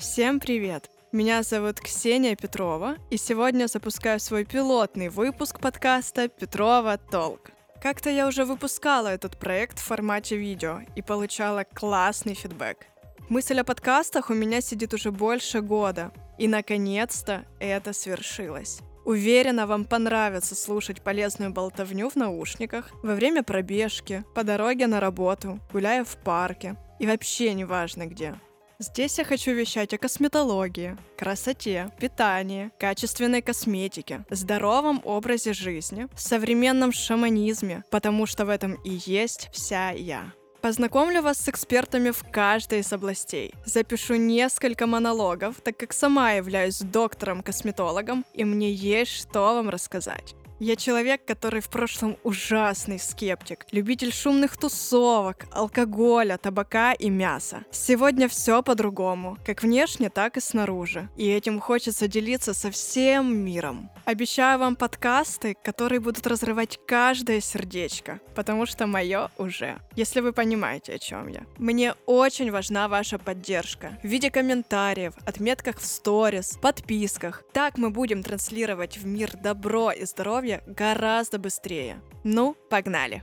Всем привет! Меня зовут Ксения Петрова, и сегодня запускаю свой пилотный выпуск подкаста «Петрова Толк». Как-то я уже выпускала этот проект в формате видео и получала классный фидбэк. Мысль о подкастах у меня сидит уже больше года, и наконец-то это свершилось. Уверена, вам понравится слушать полезную болтовню в наушниках, во время пробежки, по дороге на работу, гуляя в парке и вообще неважно где. Здесь я хочу вещать о косметологии, красоте, питании, качественной косметике, здоровом образе жизни, современном шаманизме, потому что в этом и есть вся я. Познакомлю вас с экспертами в каждой из областей. Запишу несколько монологов, так как сама являюсь доктором-косметологом, и мне есть что вам рассказать. Я человек, который в прошлом ужасный скептик, любитель шумных тусовок, алкоголя, табака и мяса. Сегодня все по-другому, как внешне, так и снаружи. И этим хочется делиться со всем миром. Обещаю вам подкасты, которые будут разрывать каждое сердечко, потому что мое уже. Если вы понимаете, о чем я. Мне очень важна ваша поддержка в виде комментариев, отметках в сторис, подписках. Так мы будем транслировать в мир добро и здоровье гораздо быстрее. Ну, погнали!